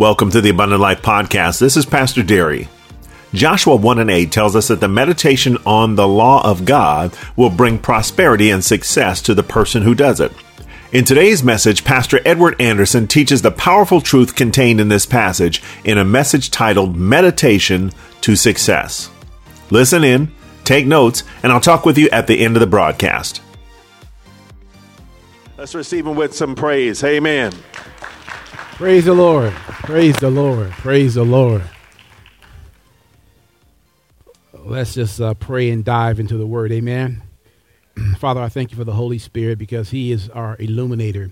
Welcome to the Abundant Life Podcast. This is Pastor Derry. Joshua 1 and 8 tells us that the meditation on the law of God will bring prosperity and success to the person who does it. In today's message, Pastor Edward Anderson teaches the powerful truth contained in this passage in a message titled Meditation to Success. Listen in, take notes, and I'll talk with you at the end of the broadcast. Let's receive him with some praise. Amen. Praise the Lord. Praise the Lord. Praise the Lord. Let's just uh, pray and dive into the word. Amen. Father, I thank you for the Holy Spirit because he is our illuminator.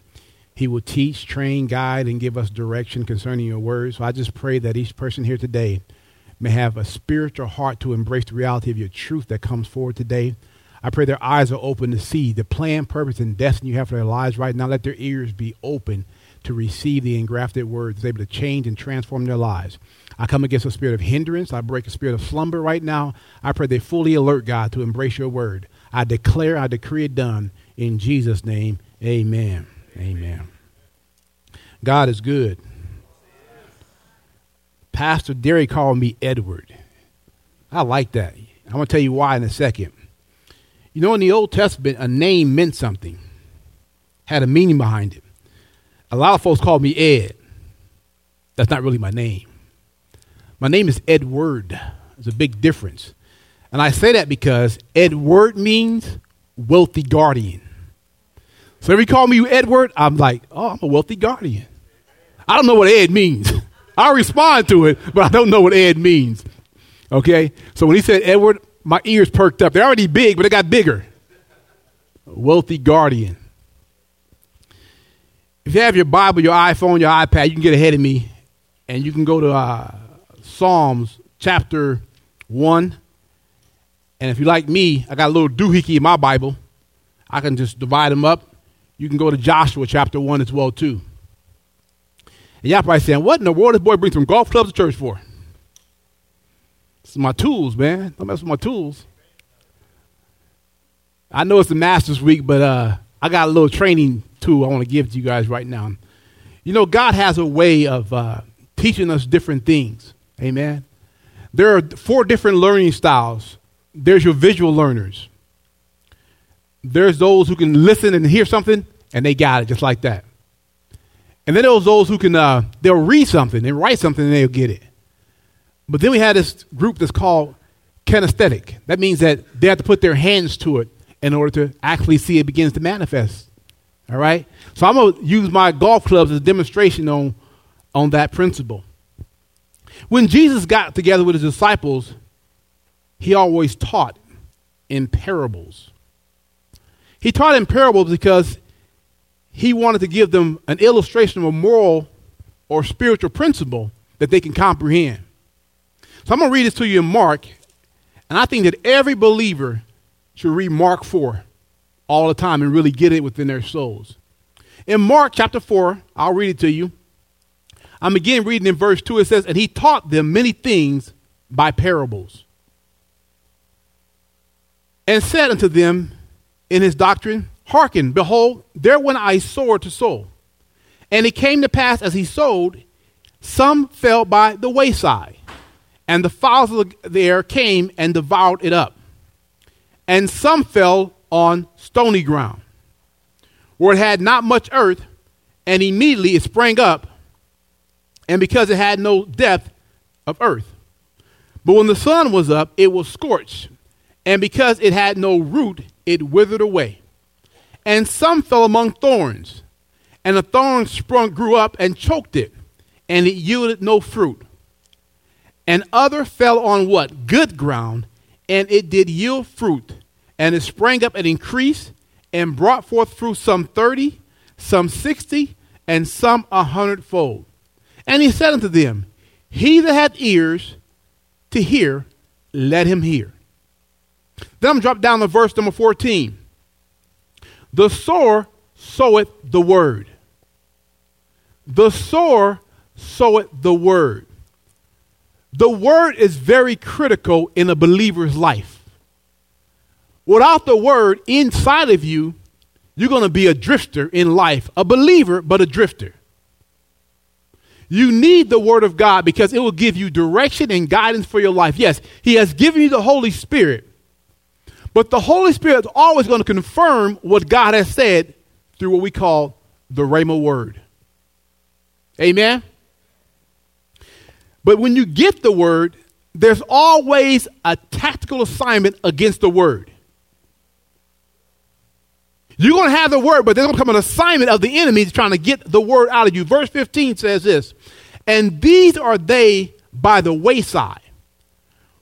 He will teach, train, guide, and give us direction concerning your word. So I just pray that each person here today may have a spiritual heart to embrace the reality of your truth that comes forward today. I pray their eyes are open to see the plan, purpose, and destiny you have for their lives right now. Let their ears be open to receive the engrafted word able to change and transform their lives. I come against a spirit of hindrance. I break a spirit of slumber right now. I pray they fully alert God to embrace your word. I declare, I decree it done in Jesus' name. Amen. Amen. God is good. Pastor Derry called me Edward. I like that. I'm going to tell you why in a second. You know, in the Old Testament, a name meant something, had a meaning behind it. A lot of folks call me Ed. That's not really my name. My name is Edward. There's a big difference. And I say that because Edward means wealthy guardian. So you call me Edward, I'm like, oh, I'm a wealthy guardian. I don't know what Ed means. I respond to it, but I don't know what Ed means. Okay? So when he said Edward, my ears perked up. They're already big, but they got bigger. wealthy guardian. If you have your Bible, your iPhone, your iPad, you can get ahead of me and you can go to uh, Psalms chapter 1. And if you like me, I got a little doohickey in my Bible. I can just divide them up. You can go to Joshua chapter 1 as well, too. And y'all probably saying, what in the world this boy bring some golf clubs to church for? This is my tools, man. Don't mess with my tools. I know it's the Masters Week, but uh, I got a little training tool I want to give to you guys right now. You know, God has a way of uh, teaching us different things. Amen. There are four different learning styles. There's your visual learners. There's those who can listen and hear something and they got it just like that. And then there's those who can uh, they'll read something and write something and they'll get it. But then we had this group that's called kinesthetic. That means that they have to put their hands to it in order to actually see it begins to manifest. All right? So I'm going to use my golf clubs as a demonstration on, on that principle. When Jesus got together with his disciples, he always taught in parables. He taught in parables because he wanted to give them an illustration of a moral or spiritual principle that they can comprehend. So I'm going to read this to you in Mark, and I think that every believer should read Mark 4 all the time and really get it within their souls. In Mark chapter 4, I'll read it to you. I'm again reading in verse 2. It says, And he taught them many things by parables, and said unto them in his doctrine, Hearken, behold, there went I sword to sow. And it came to pass as he sowed, some fell by the wayside, and the fowls of the air came and devoured it up and some fell on stony ground, where it had not much earth, and immediately it sprang up, and because it had no depth of earth. But when the sun was up, it was scorched, and because it had no root, it withered away. And some fell among thorns, and the thorns sprung, grew up, and choked it, and it yielded no fruit. And other fell on what? Good ground, and it did yield fruit, and it sprang up and increased, and brought forth fruit some thirty, some sixty, and some a hundredfold. And he said unto them, He that hath ears to hear, let him hear. Then I'm drop down to verse number 14. The sower soweth the word. The sower soweth the word. The word is very critical in a believer's life. Without the word inside of you, you're going to be a drifter in life, a believer, but a drifter. You need the Word of God because it will give you direction and guidance for your life. Yes, He has given you the Holy Spirit, but the Holy Spirit is always going to confirm what God has said through what we call the Rhema Word. Amen? But when you get the Word, there's always a tactical assignment against the Word. You're going to have the word, but there's going to come an assignment of the enemy trying to get the word out of you. Verse 15 says this And these are they by the wayside,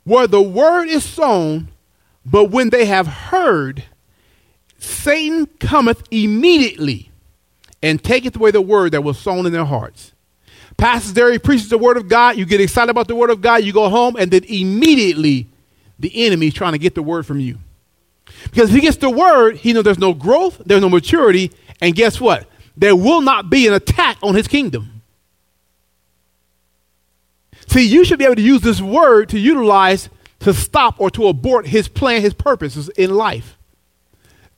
where the word is sown, but when they have heard, Satan cometh immediately and taketh away the word that was sown in their hearts. Pastor Derry preaches the word of God. You get excited about the word of God. You go home, and then immediately the enemy is trying to get the word from you. Because if he gets the word, he knows there's no growth, there's no maturity, and guess what? There will not be an attack on his kingdom. See, you should be able to use this word to utilize to stop or to abort his plan, his purposes in life.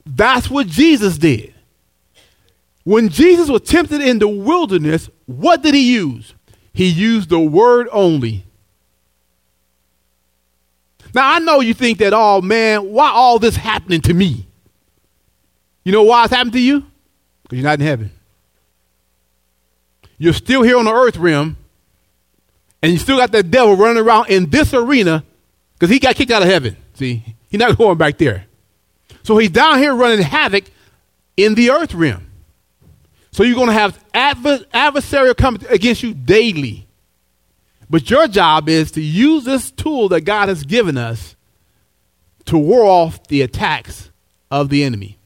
That's what Jesus did. When Jesus was tempted in the wilderness, what did he use? He used the word only. Now, I know you think that, oh man, why all this happening to me? You know why it's happening to you? Because you're not in heaven. You're still here on the earth realm, and you still got that devil running around in this arena because he got kicked out of heaven. See, he's not going back there. So he's down here running havoc in the earth realm. So you're going to have adver- adversarial come against you daily. But your job is to use this tool that God has given us to ward off the attacks of the enemy.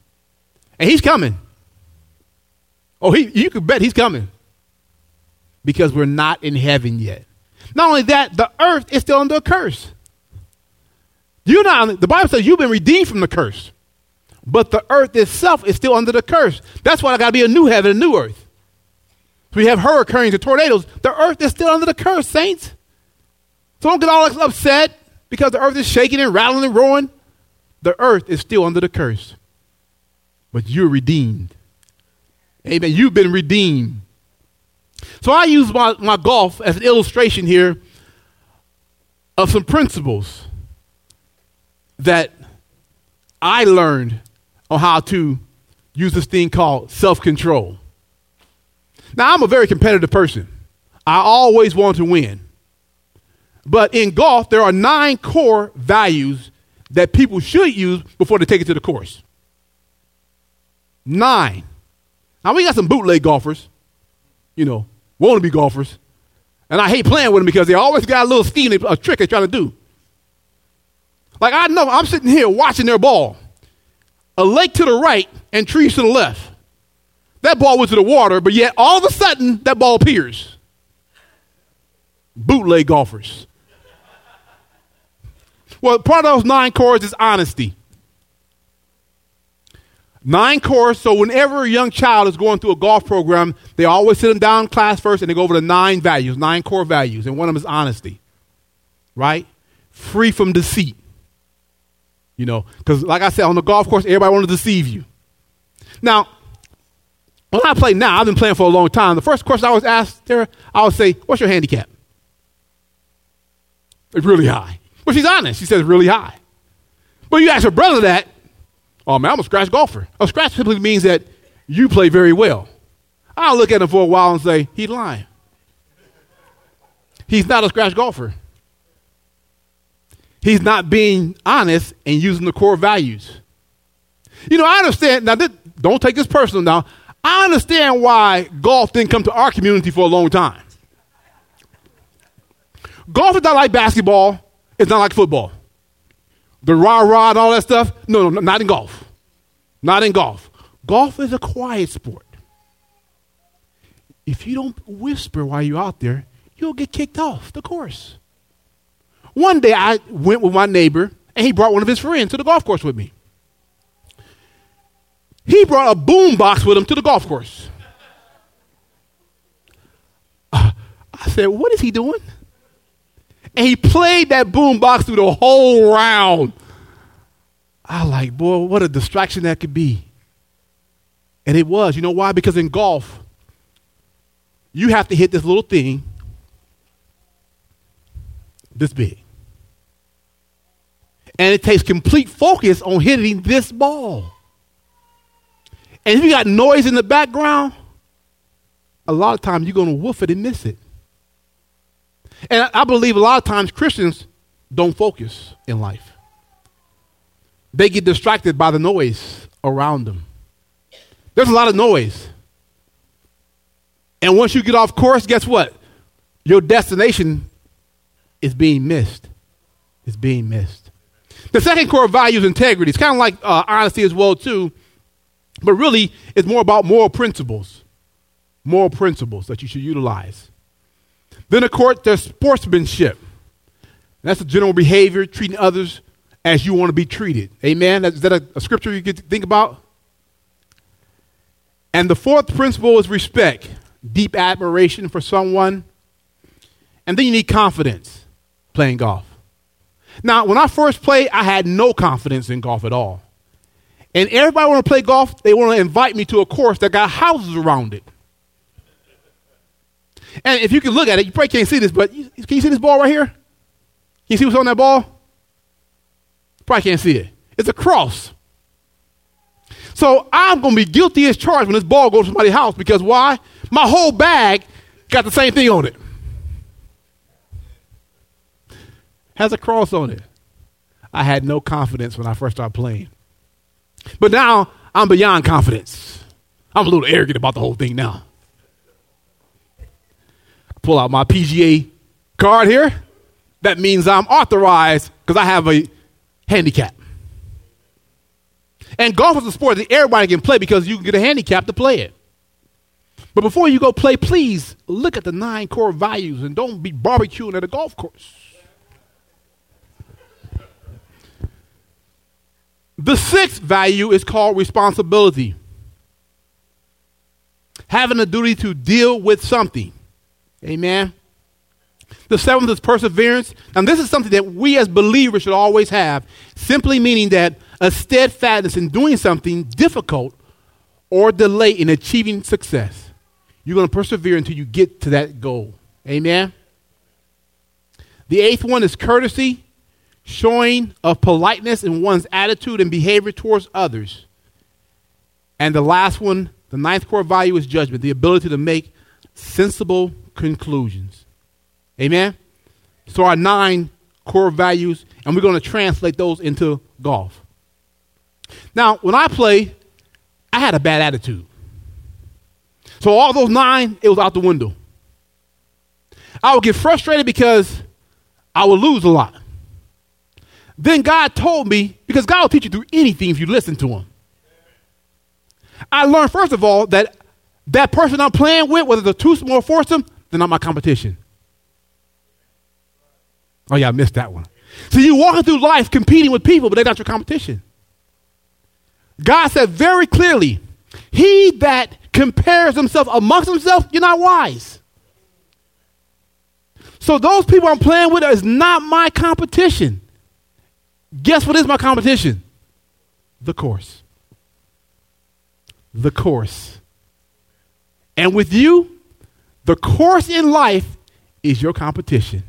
And he's coming. Oh, he, you can bet he's coming. Because we're not in heaven yet. Not only that, the earth is still under a curse. You not the Bible says you've been redeemed from the curse. But the earth itself is still under the curse. That's why I gotta be a new heaven, a new earth we have hurricanes and tornadoes. The earth is still under the curse, saints. So don't get all upset because the earth is shaking and rattling and roaring. The earth is still under the curse. But you're redeemed. Amen. You've been redeemed. So I use my, my golf as an illustration here of some principles that I learned on how to use this thing called self control. Now, I'm a very competitive person. I always want to win. But in golf, there are nine core values that people should use before they take it to the course. Nine. Now, we got some bootleg golfers, you know, wannabe golfers. And I hate playing with them because they always got a little scheme, a trick they're trying to do. Like, I know I'm sitting here watching their ball. A lake to the right and trees to the left. That ball went to the water, but yet all of a sudden that ball appears. Bootleg golfers. Well, part of those nine cores is honesty. Nine cores, so whenever a young child is going through a golf program, they always sit them down in class first and they go over the nine values, nine core values, and one of them is honesty. Right? Free from deceit. You know, because like I said, on the golf course, everybody want to deceive you. Now, when I play now, I've been playing for a long time. The first question I was asked there, I would say, What's your handicap? It's really high. Well, she's honest. She says really high. But you ask her brother that, oh man, I'm a scratch golfer. A scratch simply means that you play very well. I'll look at him for a while and say, he's lying. He's not a scratch golfer. He's not being honest and using the core values. You know, I understand. Now, this, don't take this personal now. I understand why golf didn't come to our community for a long time. Golf is not like basketball, it's not like football. The rah rah and all that stuff, no, no, not in golf. Not in golf. Golf is a quiet sport. If you don't whisper while you're out there, you'll get kicked off the course. One day I went with my neighbor, and he brought one of his friends to the golf course with me. He brought a boom box with him to the golf course. Uh, I said, What is he doing? And he played that boom box through the whole round. I like, boy, what a distraction that could be. And it was. You know why? Because in golf, you have to hit this little thing this big. And it takes complete focus on hitting this ball. And if you got noise in the background, a lot of times you're going to woof it and miss it. And I believe a lot of times Christians don't focus in life. They get distracted by the noise around them. There's a lot of noise. And once you get off course, guess what? Your destination is being missed. Is being missed. The second core value is integrity. It's kind of like uh, honesty as well too, but really it's more about moral principles. Moral principles that you should utilize. Then, of course, there's sportsmanship. That's a general behavior, treating others as you want to be treated. Amen? Is that a, a scripture you could think about? And the fourth principle is respect, deep admiration for someone. And then you need confidence playing golf. Now, when I first played, I had no confidence in golf at all. And everybody want to play golf, they want to invite me to a course that got houses around it. And if you can look at it, you probably can't see this, but you, can you see this ball right here? Can you see what's on that ball? Probably can't see it. It's a cross. So I'm going to be guilty as charged when this ball goes to somebody's house because why? My whole bag got the same thing on it. Has a cross on it. I had no confidence when I first started playing. But now I'm beyond confidence. I'm a little arrogant about the whole thing now. Pull out my PGA card here. That means I'm authorized because I have a handicap. And golf is a sport that everybody can play because you can get a handicap to play it. But before you go play, please look at the nine core values and don't be barbecuing at a golf course. The sixth value is called responsibility. Having a duty to deal with something. Amen. The seventh is perseverance. And this is something that we as believers should always have, simply meaning that a steadfastness in doing something difficult or delay in achieving success. You're going to persevere until you get to that goal. Amen. The eighth one is courtesy, showing of politeness in one's attitude and behavior towards others. And the last one, the ninth core value is judgment, the ability to make sensible conclusions. Amen? So, our nine core values, and we're going to translate those into golf. Now, when I play, I had a bad attitude. So, all those nine, it was out the window. I would get frustrated because I would lose a lot. Then God told me, because God will teach you through anything if you listen to Him. I learned, first of all, that that person I'm playing with, whether they're too small or foursome, they're not my competition. Oh, yeah, I missed that one. So you're walking through life competing with people, but they're not your competition. God said very clearly, He that compares himself amongst himself, you're not wise. So those people I'm playing with is not my competition. Guess what is my competition? The course. The course. And with you, the course in life is your competition.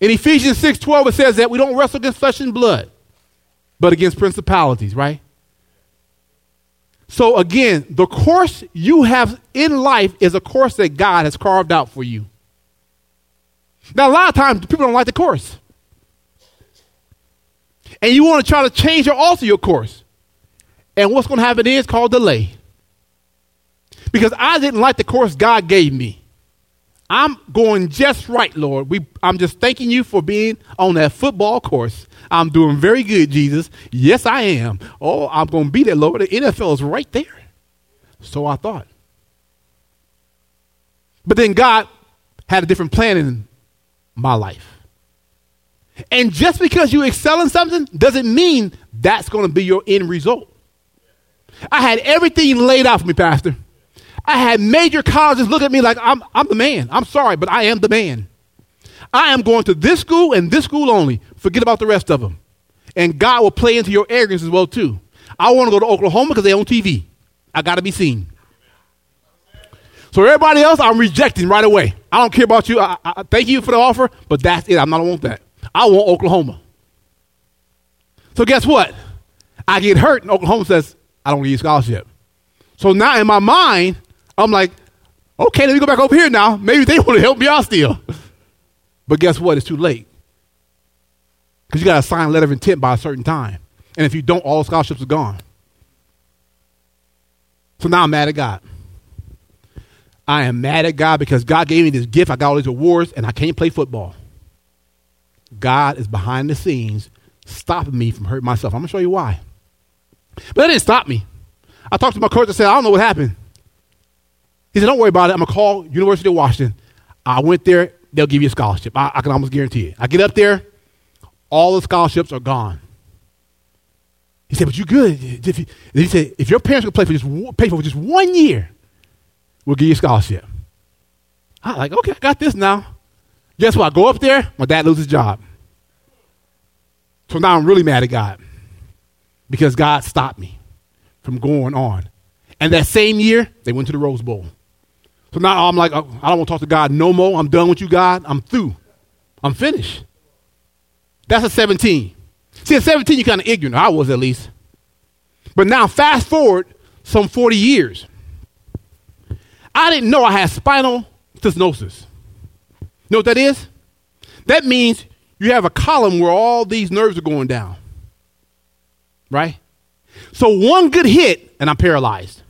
In Ephesians 6:12 it says that we don't wrestle against flesh and blood, but against principalities, right? So again, the course you have in life is a course that God has carved out for you. Now a lot of times people don't like the course. And you want to try to change or alter your course. And what's going to happen is called delay because I didn't like the course God gave me. I'm going just right, Lord. We, I'm just thanking you for being on that football course. I'm doing very good, Jesus. Yes, I am. Oh, I'm going to be there, Lord. The NFL is right there. So I thought. But then God had a different plan in my life. And just because you excel in something doesn't mean that's going to be your end result. I had everything laid out for me, Pastor. I had major colleges look at me like I'm, I'm the man. I'm sorry, but I am the man. I am going to this school and this school only. Forget about the rest of them. And God will play into your arrogance as well too. I want to go to Oklahoma because they own TV. I got to be seen. So everybody else, I'm rejecting right away. I don't care about you. I, I, thank you for the offer, but that's it. I'm not want that. I want Oklahoma. So guess what? I get hurt, and Oklahoma says, I don't need a scholarship. So now in my mind, I'm like, okay, let me go back over here now. Maybe they want to help me out still. But guess what? It's too late. Because you got to sign a letter of intent by a certain time. And if you don't, all scholarships are gone. So now I'm mad at God. I am mad at God because God gave me this gift. I got all these awards, and I can't play football. God is behind the scenes stopping me from hurting myself. I'm going to show you why. But that didn't stop me. I talked to my coach and said, I don't know what happened. He said, Don't worry about it. I'm going to call University of Washington. I went there. They'll give you a scholarship. I, I can almost guarantee it. I get up there. All the scholarships are gone. He said, but you're good. he said, if your parents could play for just pay for just one year, we'll give you a scholarship. I'm like, okay, I got this now. Guess what? I go up there, my dad loses his job. So now I'm really mad at God because God stopped me from going on. And that same year, they went to the Rose Bowl. So now I'm like, oh, I don't want to talk to God no more. I'm done with you, God. I'm through. I'm finished. That's a 17. See, at 17, you're kind of ignorant. I was at least. But now, fast forward some 40 years. I didn't know I had spinal stenosis. You know what that is? That means you have a column where all these nerves are going down. Right? So one good hit, and I'm paralyzed.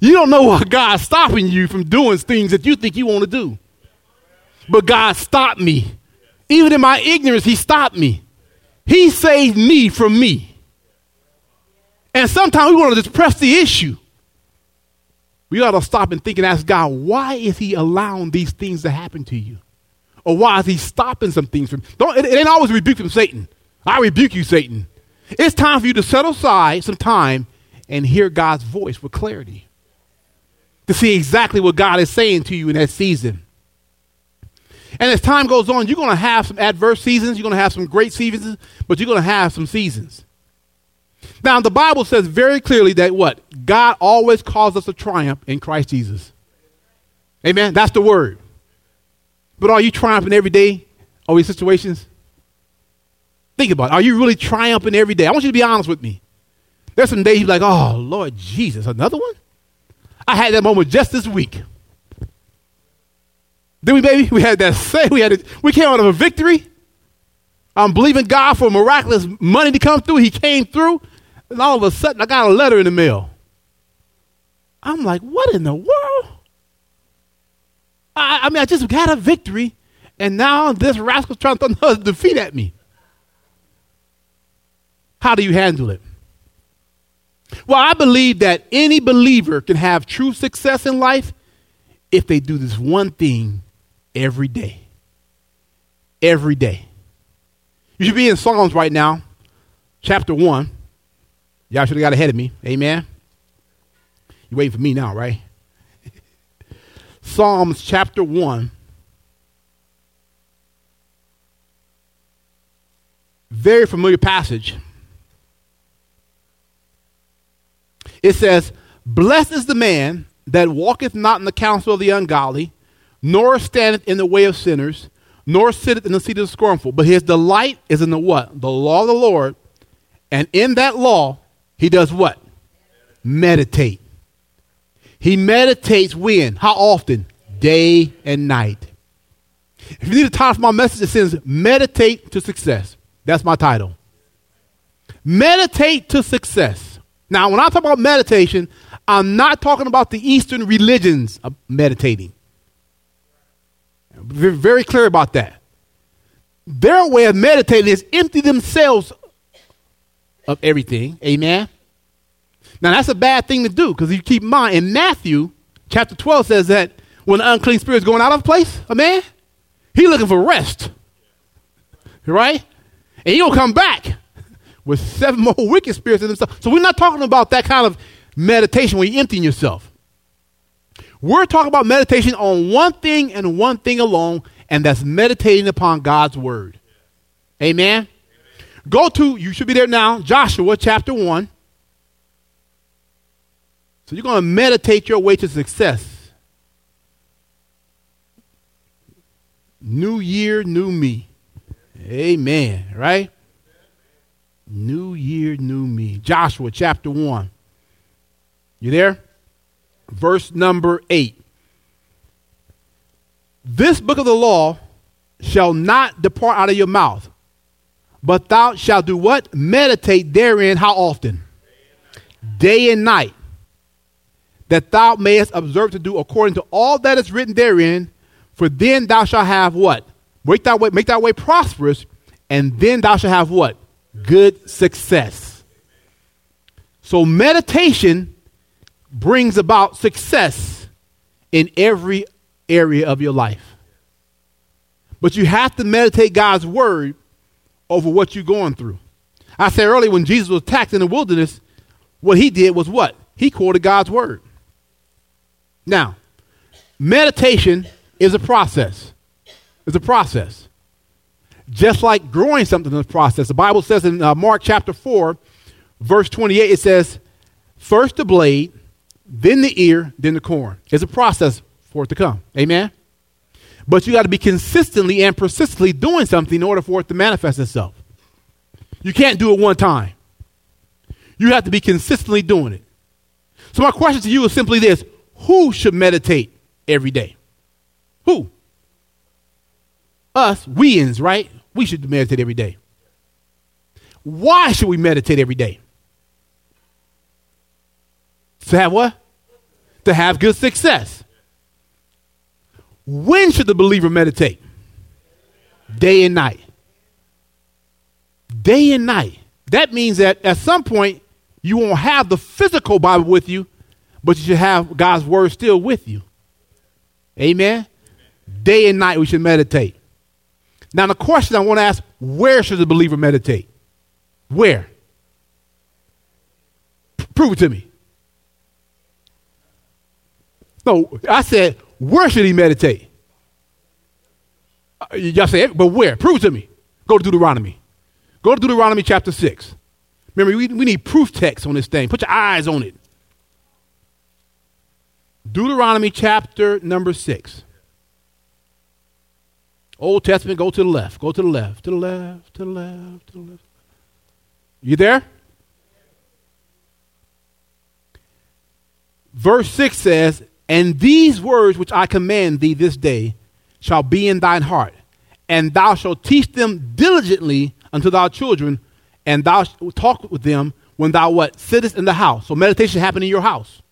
You don't know why God's stopping you from doing things that you think you want to do. But God stopped me. Even in my ignorance, He stopped me. He saved me from me. And sometimes we want to just press the issue. We got to stop and think and ask God, why is He allowing these things to happen to you? Or why is He stopping some things from? Don't, it, it ain't always rebuke from Satan. I rebuke you, Satan. It's time for you to set aside some time and hear God's voice with clarity. To see exactly what God is saying to you in that season. And as time goes on, you're going to have some adverse seasons, you're going to have some great seasons, but you're going to have some seasons. Now, the Bible says very clearly that what? God always calls us to triumph in Christ Jesus. Amen? That's the word. But are you triumphing every day over your situations? Think about it. Are you really triumphing every day? I want you to be honest with me. There's some days you're like, oh, Lord Jesus, another one? I had that moment just this week. Did we, baby? We had that say. We had a, we came out of a victory. I'm believing God for miraculous money to come through. He came through, and all of a sudden, I got a letter in the mail. I'm like, what in the world? I, I mean, I just got a victory, and now this rascal's trying to throw another defeat at me. How do you handle it? Well, I believe that any believer can have true success in life if they do this one thing every day. Every day. You should be in Psalms right now, chapter 1. Y'all should have got ahead of me. Amen. You waiting for me now, right? Psalms chapter 1. Very familiar passage. It says, Blessed is the man that walketh not in the counsel of the ungodly, nor standeth in the way of sinners, nor sitteth in the seat of the scornful. But his delight is in the what? The law of the Lord. And in that law, he does what? Meditate. He meditates when? How often? Day and night. If you need a title for my message, it says Meditate to Success. That's my title. Meditate to Success. Now, when I talk about meditation, I'm not talking about the Eastern religions of meditating. Very, very clear about that. Their way of meditating is empty themselves of everything. Amen. Now that's a bad thing to do because you keep in mind in Matthew chapter 12 says that when the unclean spirit is going out of place, a man, he's looking for rest. Right? And he'll come back with seven more wicked spirits in himself. So we're not talking about that kind of meditation where you're emptying yourself. We're talking about meditation on one thing and one thing alone, and that's meditating upon God's word. Amen. Go to, you should be there now, Joshua chapter 1. So you're going to meditate your way to success. New year, new me. Amen. Right? New year, new me. Joshua chapter 1. You there? Verse number 8. This book of the law shall not depart out of your mouth, but thou shalt do what? Meditate therein how often? Day and night. That thou mayest observe to do according to all that is written therein, for then thou shalt have what? Make thy way, make thy way prosperous, and then thou shalt have what? Good success. So meditation brings about success in every area of your life. But you have to meditate God's word over what you're going through. I said earlier when Jesus was attacked in the wilderness, what he did was what? He quoted God's word. Now, meditation is a process. It's a process. Just like growing something is a process. The Bible says in uh, Mark chapter 4, verse 28, it says, First the blade, then the ear, then the corn. It's a process for it to come. Amen? But you got to be consistently and persistently doing something in order for it to manifest itself. You can't do it one time. You have to be consistently doing it. So, my question to you is simply this Who should meditate every day? Who? Us, weans, right? We should meditate every day. Why should we meditate every day? To have what? To have good success. When should the believer meditate? Day and night. Day and night. That means that at some point you won't have the physical Bible with you, but you should have God's word still with you. Amen? Day and night we should meditate. Now, the question I want to ask where should the believer meditate? Where? P- prove it to me. No, I said, where should he meditate? Uh, y'all say, but where? Prove to me. Go to Deuteronomy. Go to Deuteronomy chapter 6. Remember, we, we need proof text on this thing. Put your eyes on it. Deuteronomy chapter number 6. Old Testament, go to the left. Go to the left. To the left, to the left, to the left. You there? Verse 6 says, And these words which I command thee this day shall be in thine heart, and thou shalt teach them diligently unto thy children, and thou shalt talk with them when thou what sittest in the house. So meditation happen in your house.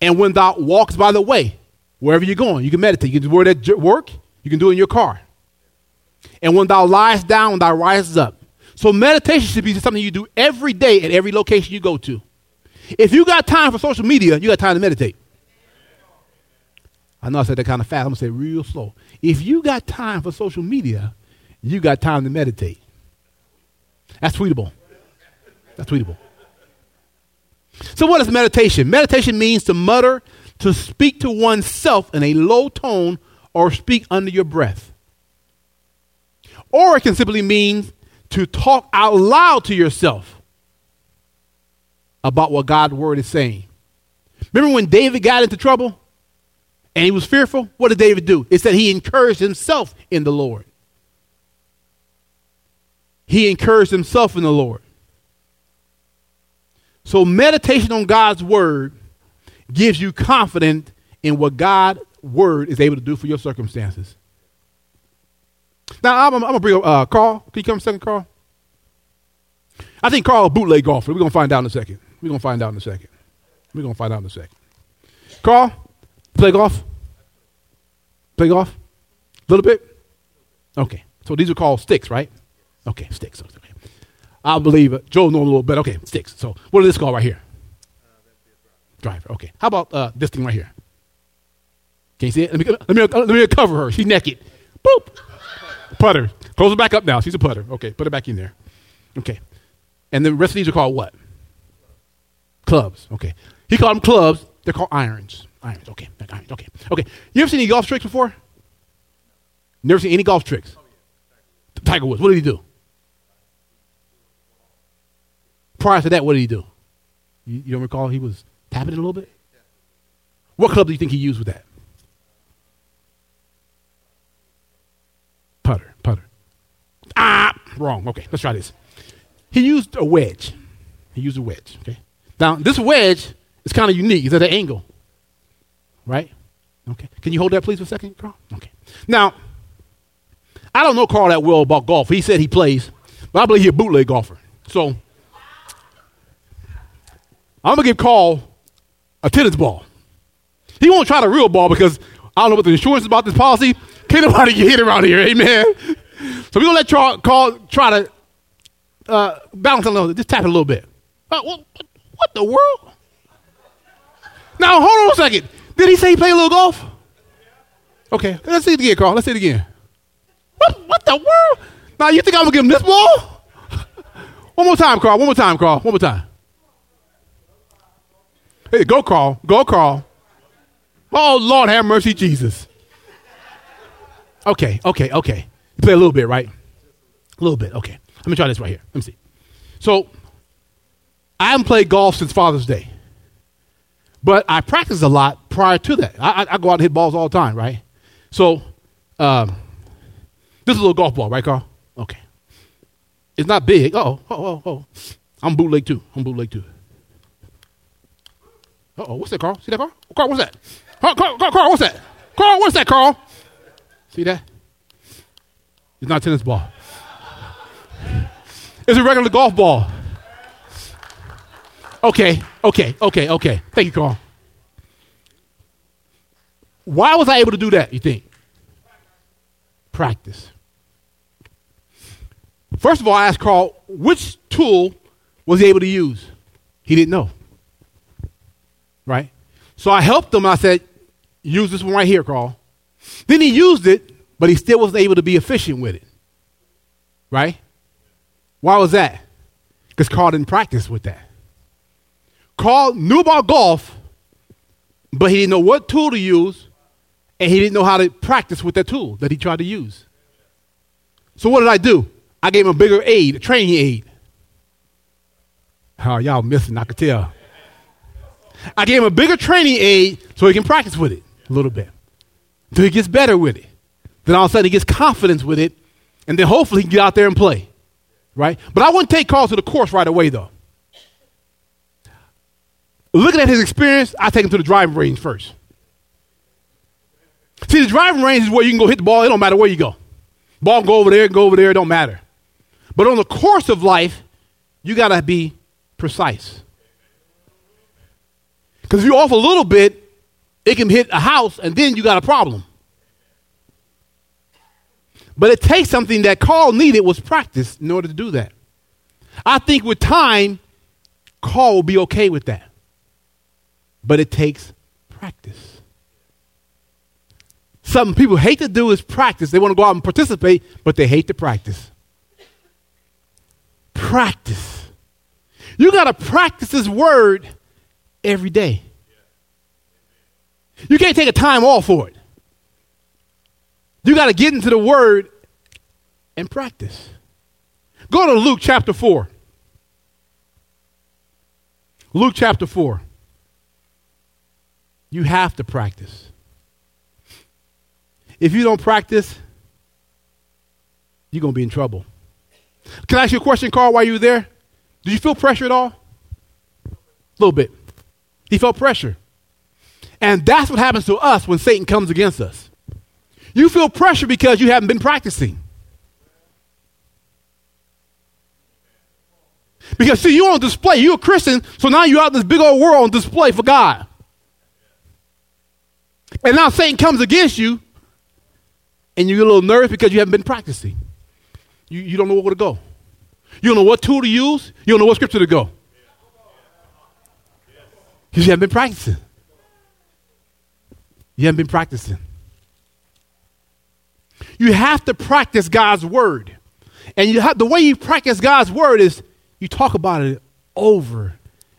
And when thou walks by the way, wherever you're going, you can meditate. You can do it at work, you can do it in your car. And when thou liest down, when thou rises up. So meditation should be something you do every day at every location you go to. If you got time for social media, you got time to meditate. I know I said that kind of fast. I'm going to say real slow. If you got time for social media, you got time to meditate. That's tweetable. That's tweetable. So, what is meditation? Meditation means to mutter, to speak to oneself in a low tone, or speak under your breath. Or it can simply mean to talk out loud to yourself about what God's word is saying. Remember when David got into trouble and he was fearful? What did David do? It said he encouraged himself in the Lord. He encouraged himself in the Lord. So, meditation on God's word gives you confidence in what God's word is able to do for your circumstances. Now, I'm, I'm going to bring up uh, Carl. Can you come second, Carl? I think Carl bootleg golfer. We're going to find out in a second. We're going to find out in a second. We're going to find out in a second. Carl, play golf? Play golf? A little bit? Okay. So these are called sticks, right? Okay, sticks. Okay. I believe it. Joe knows a little bit. Okay, sticks. So what is this called right here? driver. Okay. How about uh, this thing right here? Can you see it? Let me, let me, let me cover her. She's naked. Boop. Putter. Close it back up now. She's a putter. Okay, put it back in there. Okay. And the rest of these are called what? Clubs. Okay. He called them clubs. They're called irons. Irons. Okay. Irons. Okay. Okay. You ever seen any golf tricks before? Never seen any golf tricks? Tiger Woods. What did he do? Prior to that, what did he do? You, you don't recall he was tapping it a little bit? What club do you think he used with that? Putter, putter. Ah, wrong. Okay, let's try this. He used a wedge. He used a wedge. Okay. Now this wedge is kind of unique. It's at an angle, right? Okay. Can you hold that please for a second, Carl? Okay. Now, I don't know Carl that well about golf. He said he plays, but I believe he's a bootleg golfer. So I'm gonna give Carl a tennis ball. He won't try the real ball because I don't know what the insurance is about this policy. Can't nobody get hit around here, amen. So we're gonna let Carl, try to uh, balance a little, just tap it a little bit. Uh, what, what the world? Now hold on a second. Did he say he played a little golf? Okay, let's see it again, Carl. Let's see it again. What, what the world? Now you think I'm gonna give him this ball? One more time, Carl. One more time, Carl. One more time. Hey, go, Carl. Go, Carl. Oh, Lord, have mercy, Jesus. Okay, okay, okay. You play a little bit, right? A little bit. Okay. Let me try this right here. Let me see. So, I haven't played golf since Father's Day, but I practiced a lot prior to that. I, I, I go out and hit balls all the time, right? So, um, this is a little golf ball, right, Carl? Okay. It's not big. Oh, oh, oh, oh. I'm bootleg too. I'm bootleg too. Uh oh, what's that, Carl? See that, Carl? Carl, what's that? Carl, Carl, Carl, Carl, what's that? Carl, what's that, Carl? See that? It's not a tennis ball. It's a regular golf ball. Okay, okay, okay, okay. Thank you, Carl. Why was I able to do that, you think? Practice. First of all, I asked Carl which tool was he able to use. He didn't know. Right? So I helped him. I said, use this one right here, Carl. Then he used it, but he still wasn't able to be efficient with it. Right? Why was that? Because Carl didn't practice with that. Carl knew about golf, but he didn't know what tool to use, and he didn't know how to practice with that tool that he tried to use. So what did I do? I gave him a bigger aid, a training aid. Oh, y'all missing, I could tell. I gave him a bigger training aid so he can practice with it a little bit. Until he gets better with it. Then all of a sudden he gets confidence with it, and then hopefully he can get out there and play. Right? But I wouldn't take Carl to the course right away, though. Looking at his experience, I take him to the driving range first. See, the driving range is where you can go hit the ball. It don't matter where you go. Ball go over there, go over there. It don't matter. But on the course of life, you got to be precise. Because if you're off a little bit, it can hit a house, and then you got a problem. But it takes something that Carl needed was practice in order to do that. I think with time, Carl will be okay with that. But it takes practice. Something people hate to do is practice. They want to go out and participate, but they hate to practice. Practice. You got to practice this word every day. You can't take a time off for it. You got to get into the word and practice. Go to Luke chapter 4. Luke chapter 4. You have to practice. If you don't practice, you're going to be in trouble. Can I ask you a question, Carl, while you were there? Did you feel pressure at all? A little bit. He felt pressure. And that's what happens to us when Satan comes against us. You feel pressure because you haven't been practicing. Because see, you're on display. You're a Christian, so now you're out in this big old world on display for God. And now Satan comes against you, and you get a little nervous because you haven't been practicing. You, you don't know where to go. You don't know what tool to use. You don't know what scripture to go. You haven't been practicing. You haven't been practicing. You have to practice God's word. And you have, the way you practice God's word is you talk about it over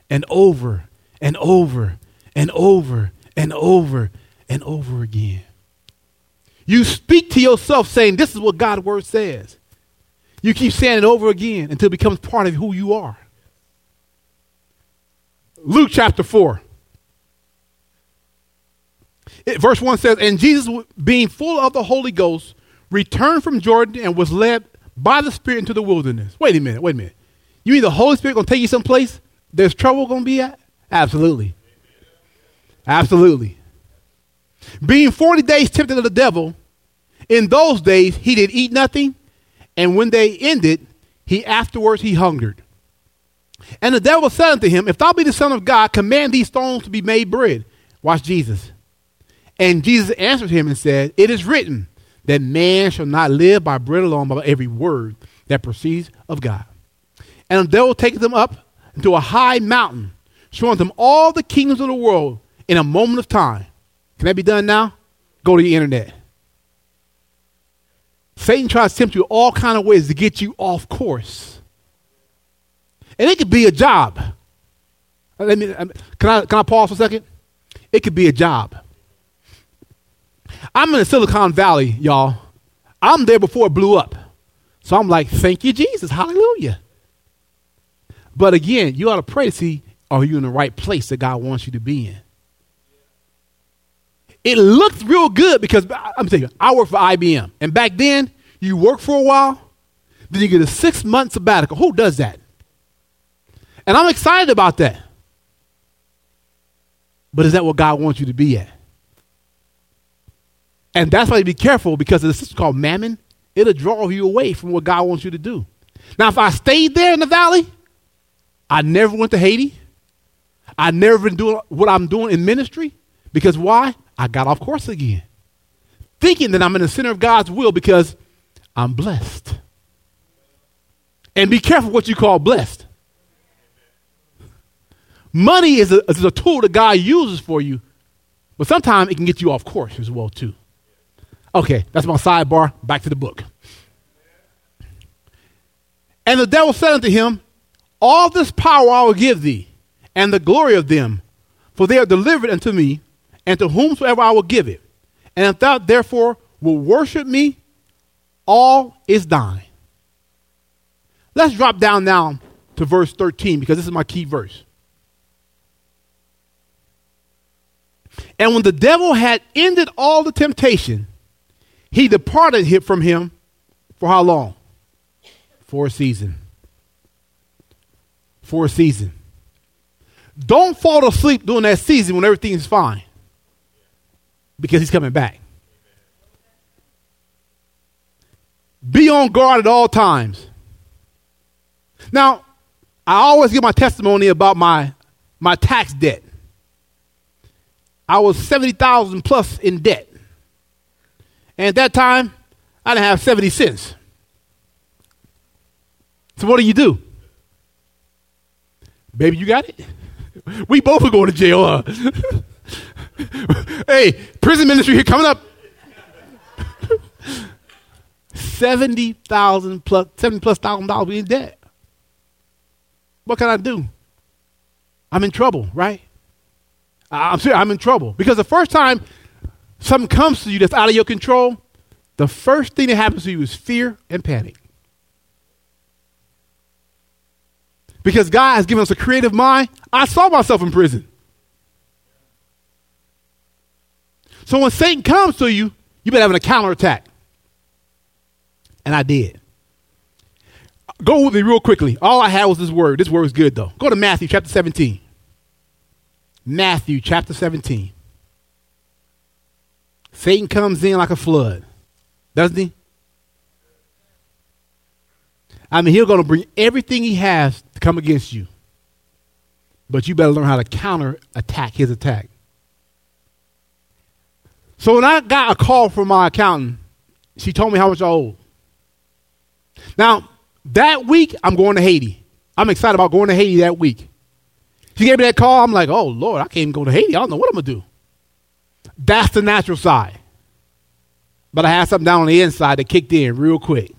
and over and over and over and over and over again. You speak to yourself saying, This is what God's word says. You keep saying it over again until it becomes part of who you are. Luke chapter 4. It, verse 1 says, And Jesus, being full of the Holy Ghost, returned from Jordan and was led by the Spirit into the wilderness. Wait a minute, wait a minute. You mean the Holy Spirit going to take you someplace there's trouble going to be at? Absolutely. Absolutely. Being 40 days tempted of the devil, in those days he did eat nothing, and when they ended, he afterwards he hungered. And the devil said unto him, If thou be the Son of God, command these stones to be made bread. Watch Jesus. And Jesus answered him and said, It is written that man shall not live by bread alone, but by every word that proceeds of God. And the devil taketh them up into a high mountain, showing them all the kingdoms of the world in a moment of time. Can that be done now? Go to the internet. Satan tries to tempt you all kind of ways to get you off course. And it could be a job. Let me, can, I, can I pause for a second? It could be a job. I'm in the Silicon Valley, y'all. I'm there before it blew up. So I'm like, thank you, Jesus. Hallelujah. But again, you ought to pray to see are you in the right place that God wants you to be in? It looked real good because I'm saying I work for IBM. And back then, you work for a while, then you get a six month sabbatical. Who does that? And I'm excited about that. But is that what God wants you to be at? And that's why you be careful because the system called mammon. It'll draw you away from what God wants you to do. Now, if I stayed there in the valley, I never went to Haiti. I never been doing what I'm doing in ministry. Because why? I got off course again. Thinking that I'm in the center of God's will because I'm blessed. And be careful what you call blessed. Money is a, is a tool that God uses for you, but sometimes it can get you off course as well, too. Okay, that's my sidebar. Back to the book. And the devil said unto him, All this power I will give thee, and the glory of them, for they are delivered unto me, and to whomsoever I will give it. And if thou therefore will worship me, all is thine. Let's drop down now to verse 13 because this is my key verse. And when the devil had ended all the temptation, he departed from him for how long? For a season. For a season. Don't fall asleep during that season when everything is fine because he's coming back. Be on guard at all times. Now, I always give my testimony about my, my tax debt. I was 70,000 plus in debt. And at that time, I didn't have 70 cents. So what do you do? Baby, you got it? We both are going to jail, huh? hey, prison ministry here coming up. 70,000 plus, 70 plus thousand dollars in debt. What can I do? I'm in trouble, right? I'm serious, I'm in trouble. Because the first time something comes to you that's out of your control, the first thing that happens to you is fear and panic. Because God has given us a creative mind, I saw myself in prison. So when Satan comes to you, you better have a counterattack. And I did. Go with me real quickly. All I had was this word. This word is good, though. Go to Matthew chapter 17. Matthew chapter 17. Satan comes in like a flood, doesn't he? I mean, he's going to bring everything he has to come against you. But you better learn how to counter attack his attack. So when I got a call from my accountant, she told me how much I owed. Now, that week, I'm going to Haiti. I'm excited about going to Haiti that week. She gave me that call. I'm like, oh, Lord, I can't even go to Haiti. I don't know what I'm going to do. That's the natural side. But I had something down on the inside that kicked in real quick.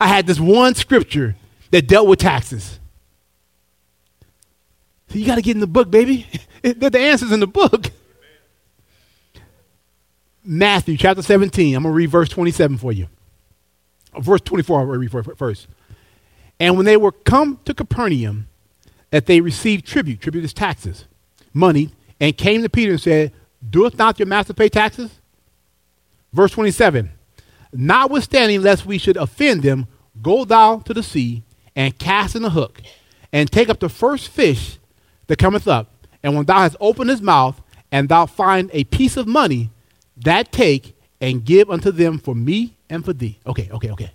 I had this one scripture that dealt with taxes. So you got to get in the book, baby. the answer's in the book. Matthew chapter 17. I'm going to read verse 27 for you. Uh, verse 24, I'll read first. And when they were come to Capernaum, that they received tribute, tribute is taxes, money, and came to Peter and said, Doeth not your master pay taxes? Verse 27 Notwithstanding, lest we should offend them, go thou to the sea and cast in the hook, and take up the first fish that cometh up. And when thou hast opened his mouth, and thou find a piece of money, that take and give unto them for me and for thee. Okay, okay, okay.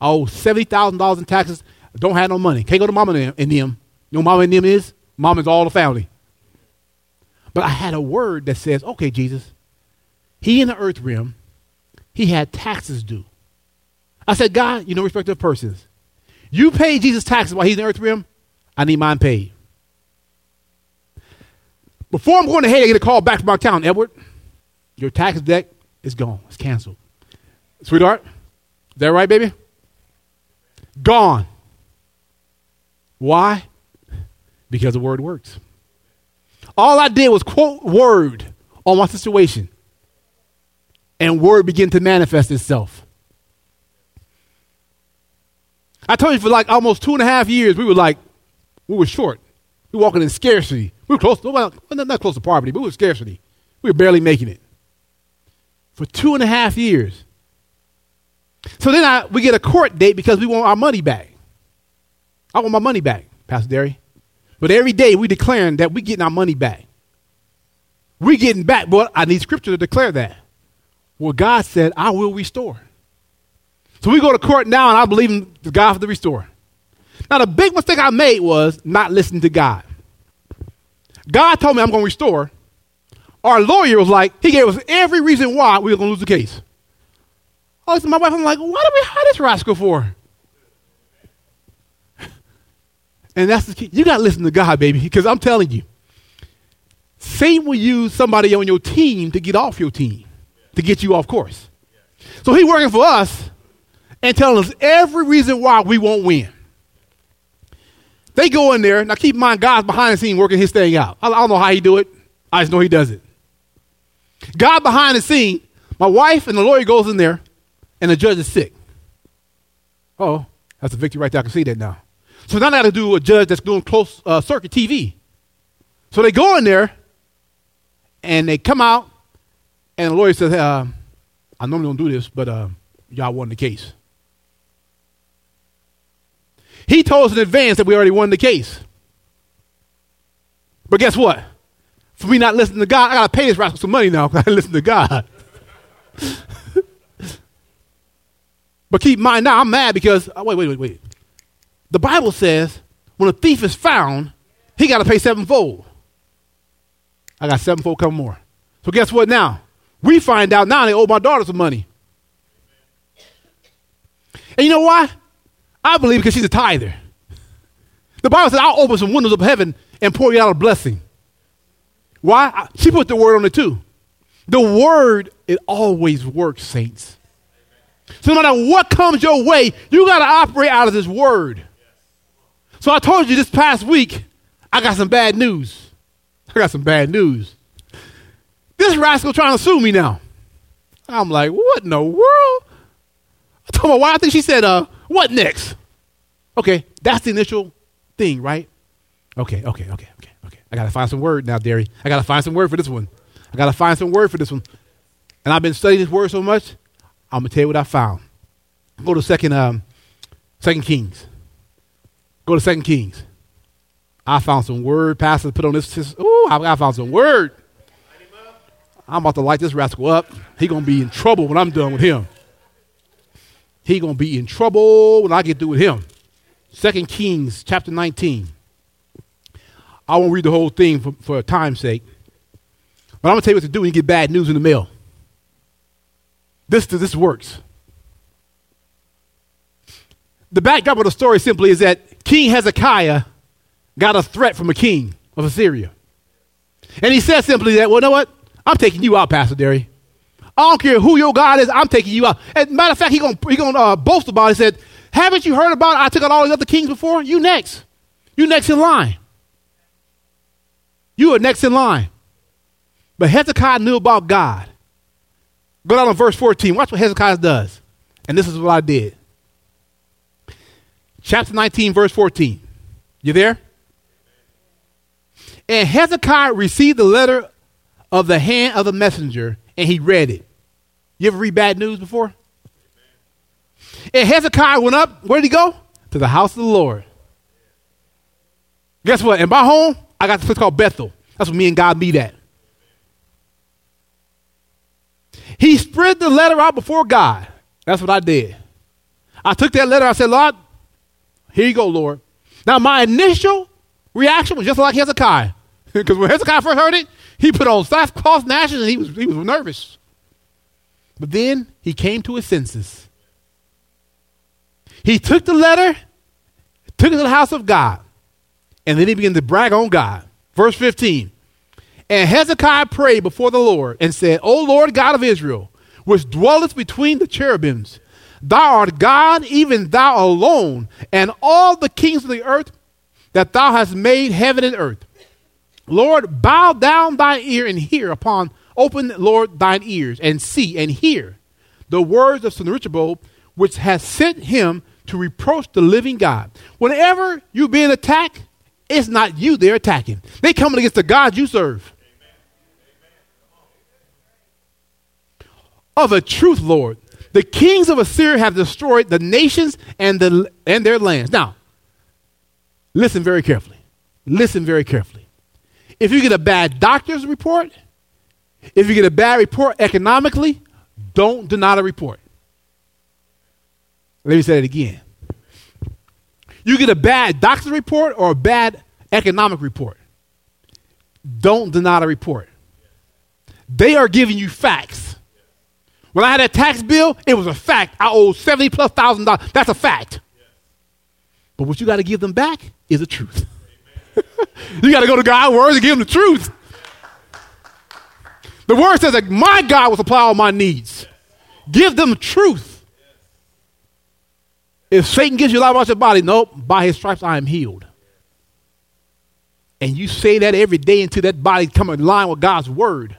Oh, $70,000 in taxes. Don't have no money. Can't go to mama and them. You know mama and them is? Mama's all the family. But I had a word that says, okay, Jesus, he in the earth realm, he had taxes due. I said, God, you know, respect of persons. You pay Jesus taxes while he's in the earth realm. I need mine paid. Before I'm going ahead, I get a call back from my town. Edward, your tax debt is gone. It's canceled. Sweetheart, is that right, baby? Gone. Why? Because the word works. All I did was quote word on my situation, and word began to manifest itself. I told you for like almost two and a half years, we were like, we were short. We were walking in scarcity. We were close, well, not close to poverty, but we were scarcity. We were barely making it. For two and a half years. So then I, we get a court date because we want our money back. I want my money back, Pastor Derry. But every day we declaring that we getting our money back. We getting back, but I need scripture to declare that. Well, God said, I will restore. So we go to court now, and I believe in God for the restore. Now, the big mistake I made was not listening to God. God told me I'm going to restore. Our lawyer was like, he gave us every reason why we were going to lose the case. I at my wife, I'm like, what do we hire this rascal for? And that's the key. You got to listen to God, baby, because I'm telling you, Satan will use somebody on your team to get off your team, to get you off course. So he's working for us and telling us every reason why we won't win. They go in there. Now, keep in mind, God's behind the scene working his thing out. I don't know how he do it. I just know he does it. God behind the scene, my wife and the lawyer goes in there, and the judge is sick. Oh, that's a victory right there. I can see that now. So now I got to do a judge that's doing close uh, circuit TV. So they go in there, and they come out, and the lawyer says, uh, "I normally don't do this, but uh, y'all won the case." He told us in advance that we already won the case. But guess what? For me not listening to God, I got to pay this rascal some money now because I listen to God. but keep in mind now, I'm mad because, oh, wait, wait, wait, wait. The Bible says when a thief is found, he got to pay sevenfold. I got sevenfold coming more. So guess what now? We find out now they owe my daughter some money. And you know why? I believe because she's a tither. The Bible says, I'll open some windows of heaven and pour you out a blessing. Why? She put the word on it too. The word, it always works, saints. So no matter what comes your way, you got to operate out of this word. So I told you this past week, I got some bad news. I got some bad news. This rascal trying to sue me now. I'm like, what in the world? I told my wife, I think she said, uh, what next? Okay, that's the initial thing, right? Okay, okay, okay, okay, okay. I gotta find some word now, Derry. I gotta find some word for this one. I gotta find some word for this one. And I've been studying this word so much, I'm gonna tell you what I found. Go to second um second Kings. Go to second Kings. I found some word pastor put on this. Ooh, I, I found some word. I'm about to light this rascal up. He gonna be in trouble when I'm done with him. He gonna be in trouble when I get through with him. Second Kings chapter 19. I won't read the whole thing for, for time's sake. But I'm gonna tell you what to do when you get bad news in the mail. This this works. The backdrop of the story simply is that King Hezekiah got a threat from a king of Assyria. And he said simply that, well, you know what? I'm taking you out, Pastor Derry. I don't care who your God is, I'm taking you out. As matter of fact, he gonna he gonna uh, boast about it. He said, Haven't you heard about it? I took out all these other kings before? You next. You next in line. You are next in line. But Hezekiah knew about God. Go down to verse 14. Watch what Hezekiah does. And this is what I did. Chapter 19, verse 14. You there? And Hezekiah received the letter of the hand of the messenger, and he read it. You ever read bad news before? And Hezekiah went up, where did he go? To the house of the Lord. Guess what? In my home, I got this place called Bethel. That's where me and God meet at. He spread the letter out before God. That's what I did. I took that letter, I said, Lord, here you go, Lord. Now, my initial reaction was just like Hezekiah. Because when Hezekiah first heard it, he put on sackcloth and ashes and he was, he was nervous. But then he came to his senses. He took the letter, took it to the house of God, and then he began to brag on God. Verse 15. And Hezekiah prayed before the Lord and said, O Lord God of Israel, which dwelleth between the cherubims, thou art God, even thou alone, and all the kings of the earth that thou hast made heaven and earth. Lord, bow down thy ear and hear upon, open, Lord, thine ears and see and hear the words of Sennacherib, which has sent him to reproach the living God. Whenever you're being attacked, it's not you they're attacking. They coming against the God you serve. Of a truth, Lord, the kings of Assyria have destroyed the nations and, the, and their lands. Now, listen very carefully. Listen very carefully. If you get a bad doctor's report, if you get a bad report economically, don't deny the report. Let me say it again. You get a bad doctor's report or a bad economic report. Don't deny the report. They are giving you facts. When I had a tax bill, it was a fact. I owed 70 plus thousand dollars. That's a fact. But what you got to give them back is the truth. you got to go to God's word and give them the truth. The word says that my God will supply all my needs. Give them the truth. If Satan gives you a life out your body, nope, by his stripes I am healed. And you say that every day until that body come in line with God's word.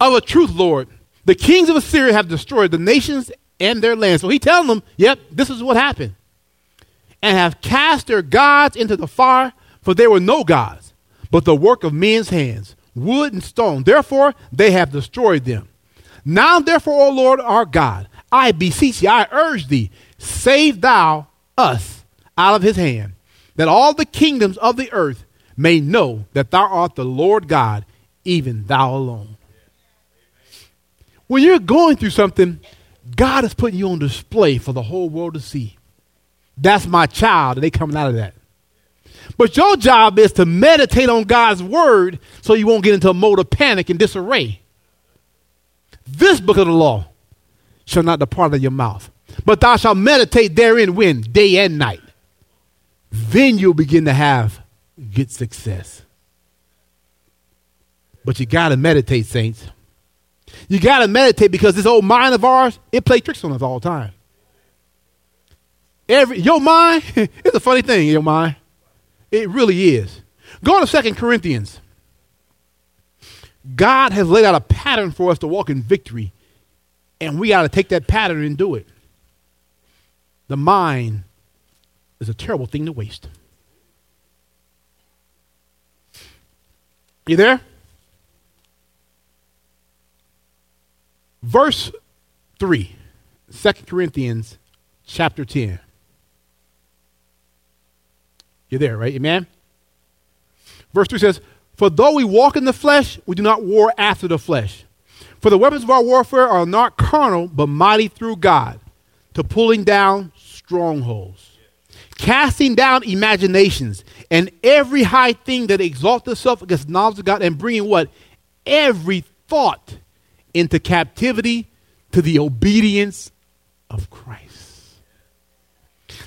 Of a truth, Lord, the kings of Assyria have destroyed the nations and their land. So he telling them, yep, this is what happened. And have cast their gods into the fire, for there were no gods, but the work of men's hands, wood and stone. Therefore, they have destroyed them. Now, therefore, O Lord our God, I beseech thee, I urge thee, save thou us out of his hand, that all the kingdoms of the earth may know that thou art the Lord God, even thou alone. When you're going through something, God is putting you on display for the whole world to see. That's my child, and they coming out of that. But your job is to meditate on God's word so you won't get into a mode of panic and disarray. This book of the law shall not depart of your mouth, but thou shalt meditate therein when? Day and night. Then you'll begin to have good success. But you got to meditate, saints. You got to meditate because this old mind of ours, it plays tricks on us all the time. Every, your mind, it's a funny thing, your mind. It really is. Go to Second Corinthians. God has laid out a pattern for us to walk in victory, and we got to take that pattern and do it. The mind is a terrible thing to waste. You there? Verse 3, 2 Corinthians chapter 10. You're there, right? Amen? Verse 3 says, For though we walk in the flesh, we do not war after the flesh. For the weapons of our warfare are not carnal, but mighty through God, to pulling down strongholds, casting down imaginations, and every high thing that exalts itself against the knowledge of God, and bringing what? Every thought into captivity to the obedience of Christ.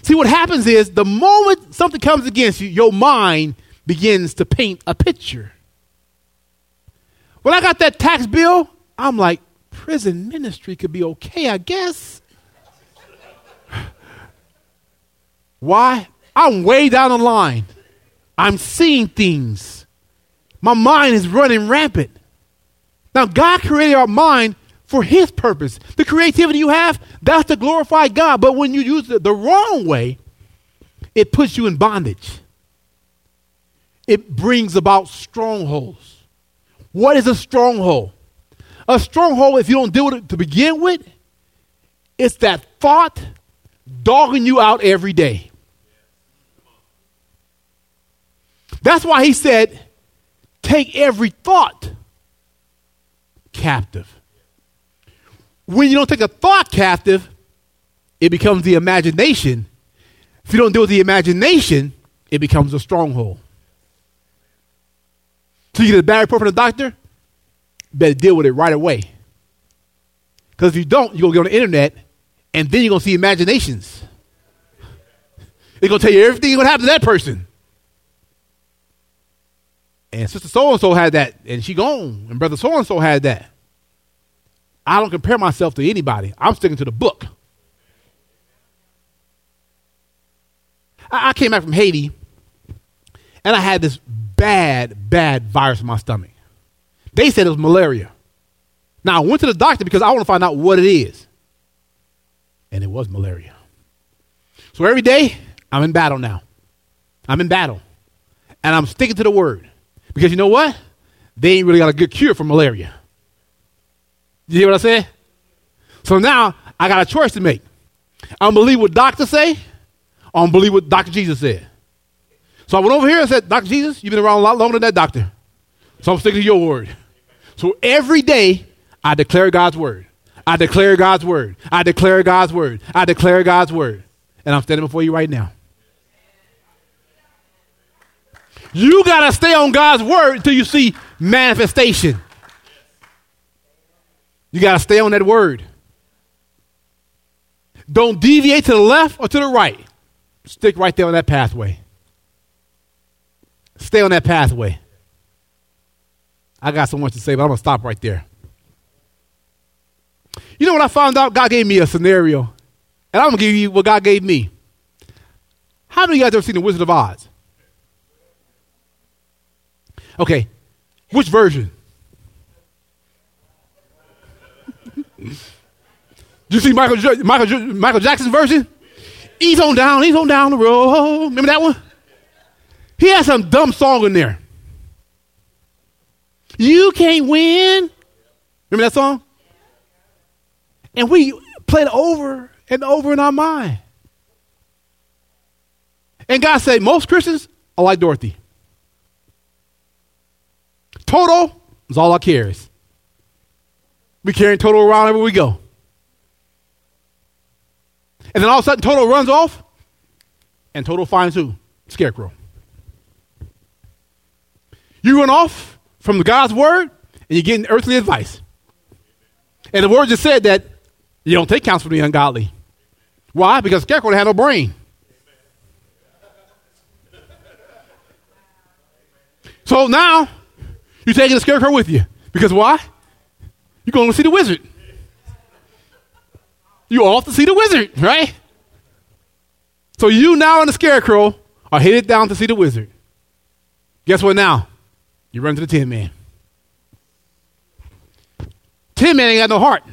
See, what happens is the moment something comes against you, your mind begins to paint a picture. When I got that tax bill, I'm like, prison ministry could be okay, I guess. Why? I'm way down the line. I'm seeing things. My mind is running rampant. Now, God created our mind for His purpose. The creativity you have, that's to glorify God. But when you use it the wrong way, it puts you in bondage. it brings about strongholds. What is a stronghold? A stronghold, if you don't deal with it to begin with, it's that thought dogging you out every day. That's why he said, take every thought captive. When you don't take a thought captive, it becomes the imagination. If you don't deal with the imagination, it becomes a stronghold. So you get a bad report from the doctor, better deal with it right away. Because if you don't, you're going to get on the internet and then you're going to see imaginations. They're going to tell you everything that's going to happen to that person. And sister so and so had that, and she gone. And brother so and so had that. I don't compare myself to anybody. I'm sticking to the book. I, I came back from Haiti, and I had this bad, bad virus in my stomach. They said it was malaria. Now, I went to the doctor because I want to find out what it is. And it was malaria. So every day, I'm in battle now. I'm in battle. And I'm sticking to the word. Because you know what? They ain't really got a good cure for malaria. You hear what I said? So now I got a choice to make. I'm believe what doctors say, I'm believe what Dr. Jesus said. So I went over here and said, Dr. Jesus, you've been around a lot longer than that doctor. So I'm sticking to your word. So every day I declare God's word. I declare God's word. I declare God's word. I declare God's word. And I'm standing before you right now. You got to stay on God's word until you see manifestation. You got to stay on that word. Don't deviate to the left or to the right. Stick right there on that pathway. Stay on that pathway. I got so much to say, but I'm going to stop right there. You know what I found out? God gave me a scenario, and I'm going to give you what God gave me. How many of you guys ever seen The Wizard of Oz? Okay, which version? You see Michael, Michael, Michael Jackson's version? He's on down, he's on down the road. Remember that one? He has some dumb song in there. You can't win. Remember that song? And we played over and over in our mind. And God said, most Christians are like Dorothy. Toto is all I carries. We carry Toto around wherever we go. And then all of a sudden, Toto runs off, and Toto finds who? Scarecrow. You run off from God's word, and you're getting earthly advice. And the word just said that you don't take counsel from the ungodly. Why? Because Scarecrow had no brain. So now, you're taking the Scarecrow with you. Because why? You're going to see the wizard. You off to see the wizard, right? So you now and the Scarecrow are headed down to see the wizard. Guess what now? You run to the Tin Man. Tin Man ain't got no heart.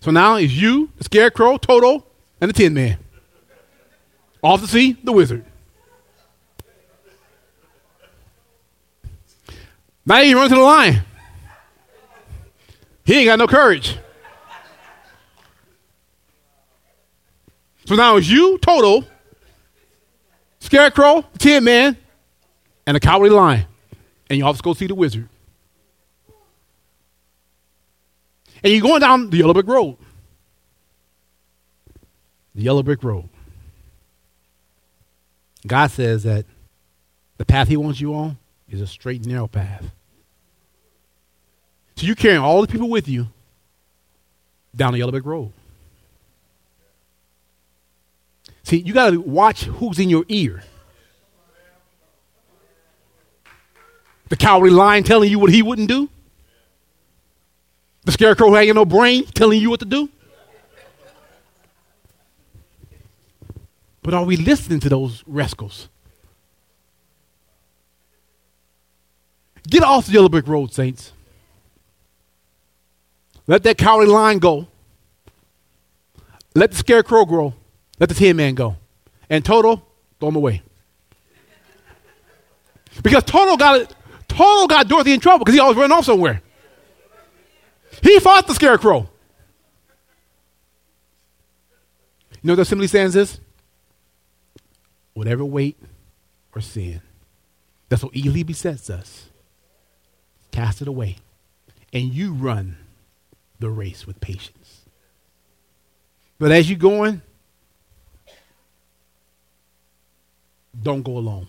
So now it's you, the Scarecrow, Toto, and the Tin Man. Off to see the wizard. Now you run to the lion. He ain't got no courage. So now it's you, Toto, Scarecrow, Tin Man, and a cowardly lion. And you have to go see the wizard. And you're going down the yellow brick road. The yellow brick road. God says that the path He wants you on is a straight, narrow path. So you're carrying all the people with you down the yellow brick road. See, you got to watch who's in your ear. The cowardly lion telling you what he wouldn't do? The scarecrow who ain't no brain telling you what to do? But are we listening to those rascals? Get off the yellow brick road, saints. Let that cowardly lion go. Let the scarecrow grow. Let the tin man go. And Toto, throw him away. Because Toto got Toto got Dorothy in trouble because he always ran off somewhere. He fought the scarecrow. You know what the assembly stands is? Whatever weight or sin that's what easily besets us, cast it away. And you run the race with patience. But as you're going, don't go alone.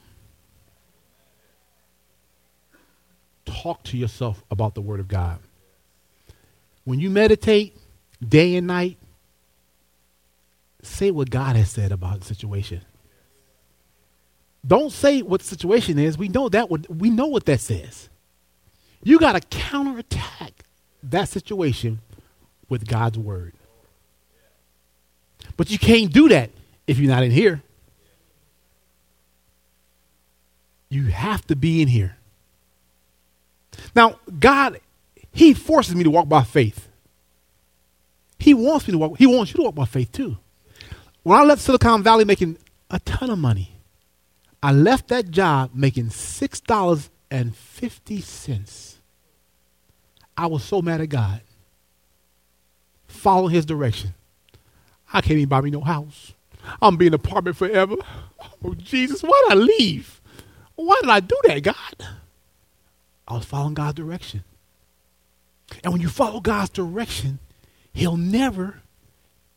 Talk to yourself about the Word of God. When you meditate day and night, say what God has said about the situation. Don't say what the situation is. We know that what we know what that says. You got to counterattack that situation with God's word. But you can't do that if you're not in here. You have to be in here. Now, God, He forces me to walk by faith. He wants me to walk, He wants you to walk by faith too. When I left Silicon Valley making a ton of money, I left that job making $6.50. I was so mad at God. Following his direction. I can't even buy me no house. I'm being an apartment forever. Oh, Jesus, why did I leave? Why did I do that, God? I was following God's direction. And when you follow God's direction, He'll never,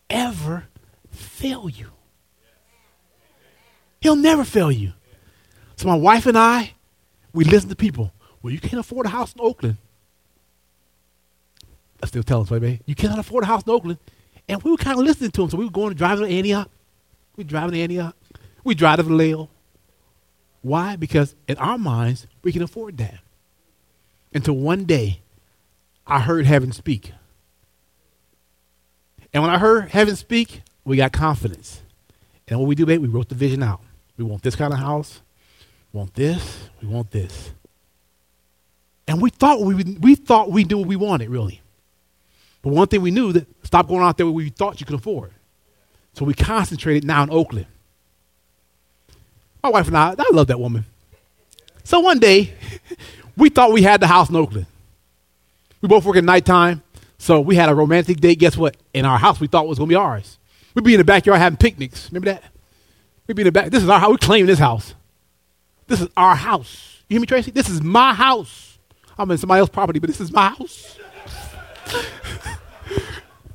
ever fail you. He'll never fail you. So my wife and I, we listen to people. Well, you can't afford a house in Oakland. I still tell us, baby, you cannot afford a house in Oakland. And we were kind of listening to him, So we were going to drive to Antioch. We driving to Antioch. We drive to Vallejo. Why? Because in our minds, we can afford that. Until one day, I heard heaven speak. And when I heard heaven speak, we got confidence. And what we do, baby, we wrote the vision out. We want this kind of house. We want this. We want this. And we thought we, we thought we knew what we wanted, really. But one thing we knew that stop going out there where we thought you could afford. So we concentrated now in Oakland. My wife and I, I love that woman. So one day, we thought we had the house in Oakland. We both work at nighttime, so we had a romantic date. Guess what? In our house, we thought was going to be ours. We'd be in the backyard having picnics. Remember that? We'd be in the back. This is our house. We claim this house. This is our house. You hear me, Tracy? This is my house. I'm in somebody else's property, but this is my house.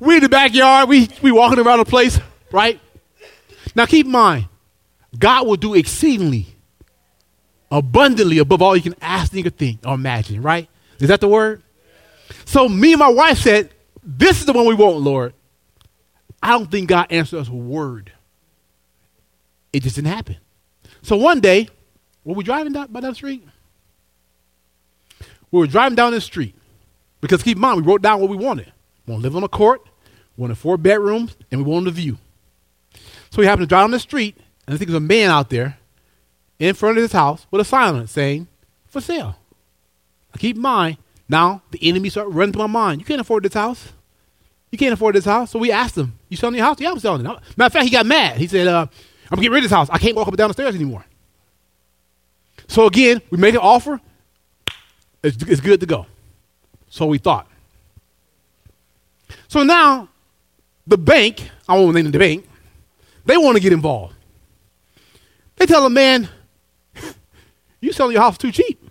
we in the backyard. We we walking around the place, right? Now keep in mind, God will do exceedingly, abundantly above all you can ask, think, or think, or imagine, right? Is that the word? So me and my wife said, This is the one we want, Lord. I don't think God answered us a word. It just didn't happen. So one day, were we driving down by that street? We were driving down the street. Because keep in mind, we wrote down what we wanted. We want to live on a court, we wanted four bedrooms, and we wanted a view. So we happened to drive on the street, and I think there's a man out there in front of his house with a sign saying, for sale. Keep in mind, now the enemy start running through my mind. You can't afford this house. You can't afford this house. So we asked him, You selling your house? Yeah, I'm selling it. Matter of fact, he got mad. He said, uh, I'm getting rid of this house. I can't walk up and down the stairs anymore. So again, we made an offer. It's, it's good to go. So we thought. So now, the bank, I won't name the bank, they want to get involved. They tell a man, you selling your house too cheap.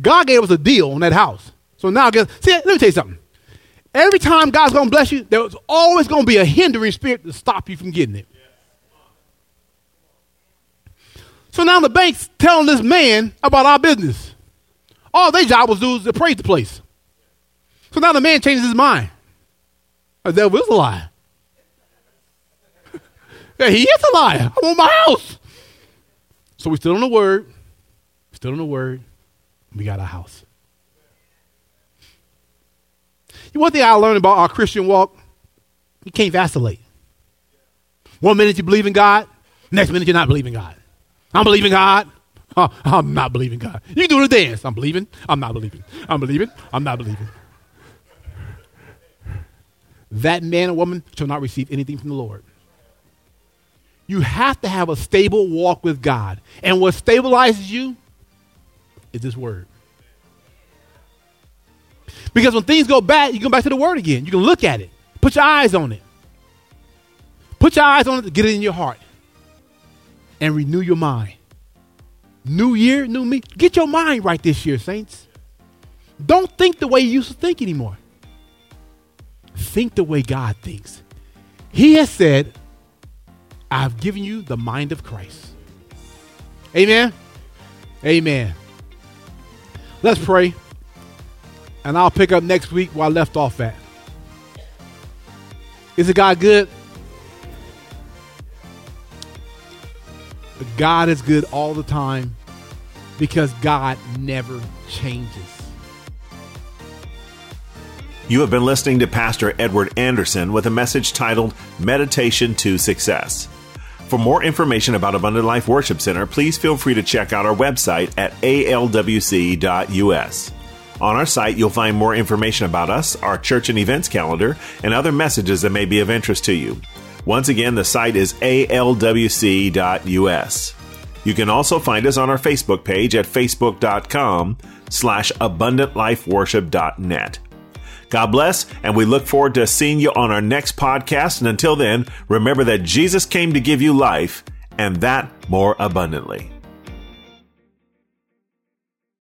God gave us a deal on that house. So now, guess, see, let me tell you something. Every time God's going to bless you, there's always going to be a hindering spirit to stop you from getting it. So now the bank's telling this man about our business. All their job was to do is appraise the place. So now the man changes his mind. That was a liar. yeah, he is a liar. I want my house. So we still on the word. Still on the word. We got our house. You one thing I learned about our Christian walk, you can't vacillate. One minute you believe in God, next minute you're not believing God. I'm believing God. Oh, I'm not believing God. You do the dance. I'm believing. I'm not believing. I'm believing. I'm not believing. That man or woman shall not receive anything from the Lord. You have to have a stable walk with God. And what stabilizes you is this word. Because when things go bad, you go back to the word again. You can look at it. Put your eyes on it. Put your eyes on it, get it in your heart. And renew your mind. New year, new me. Get your mind right this year, saints. Don't think the way you used to think anymore. Think the way God thinks. He has said, I've given you the mind of Christ. Amen. Amen. Let's pray. And I'll pick up next week where I left off at. Is it God good? God is good all the time because God never changes. You have been listening to Pastor Edward Anderson with a message titled Meditation to Success. For more information about Abundant Life Worship Center, please feel free to check out our website at alwc.us. On our site, you'll find more information about us, our church and events calendar, and other messages that may be of interest to you. Once again, the site is alwc.us. You can also find us on our Facebook page at facebook.com slash abundantlifeworship.net. God bless, and we look forward to seeing you on our next podcast. And until then, remember that Jesus came to give you life, and that more abundantly.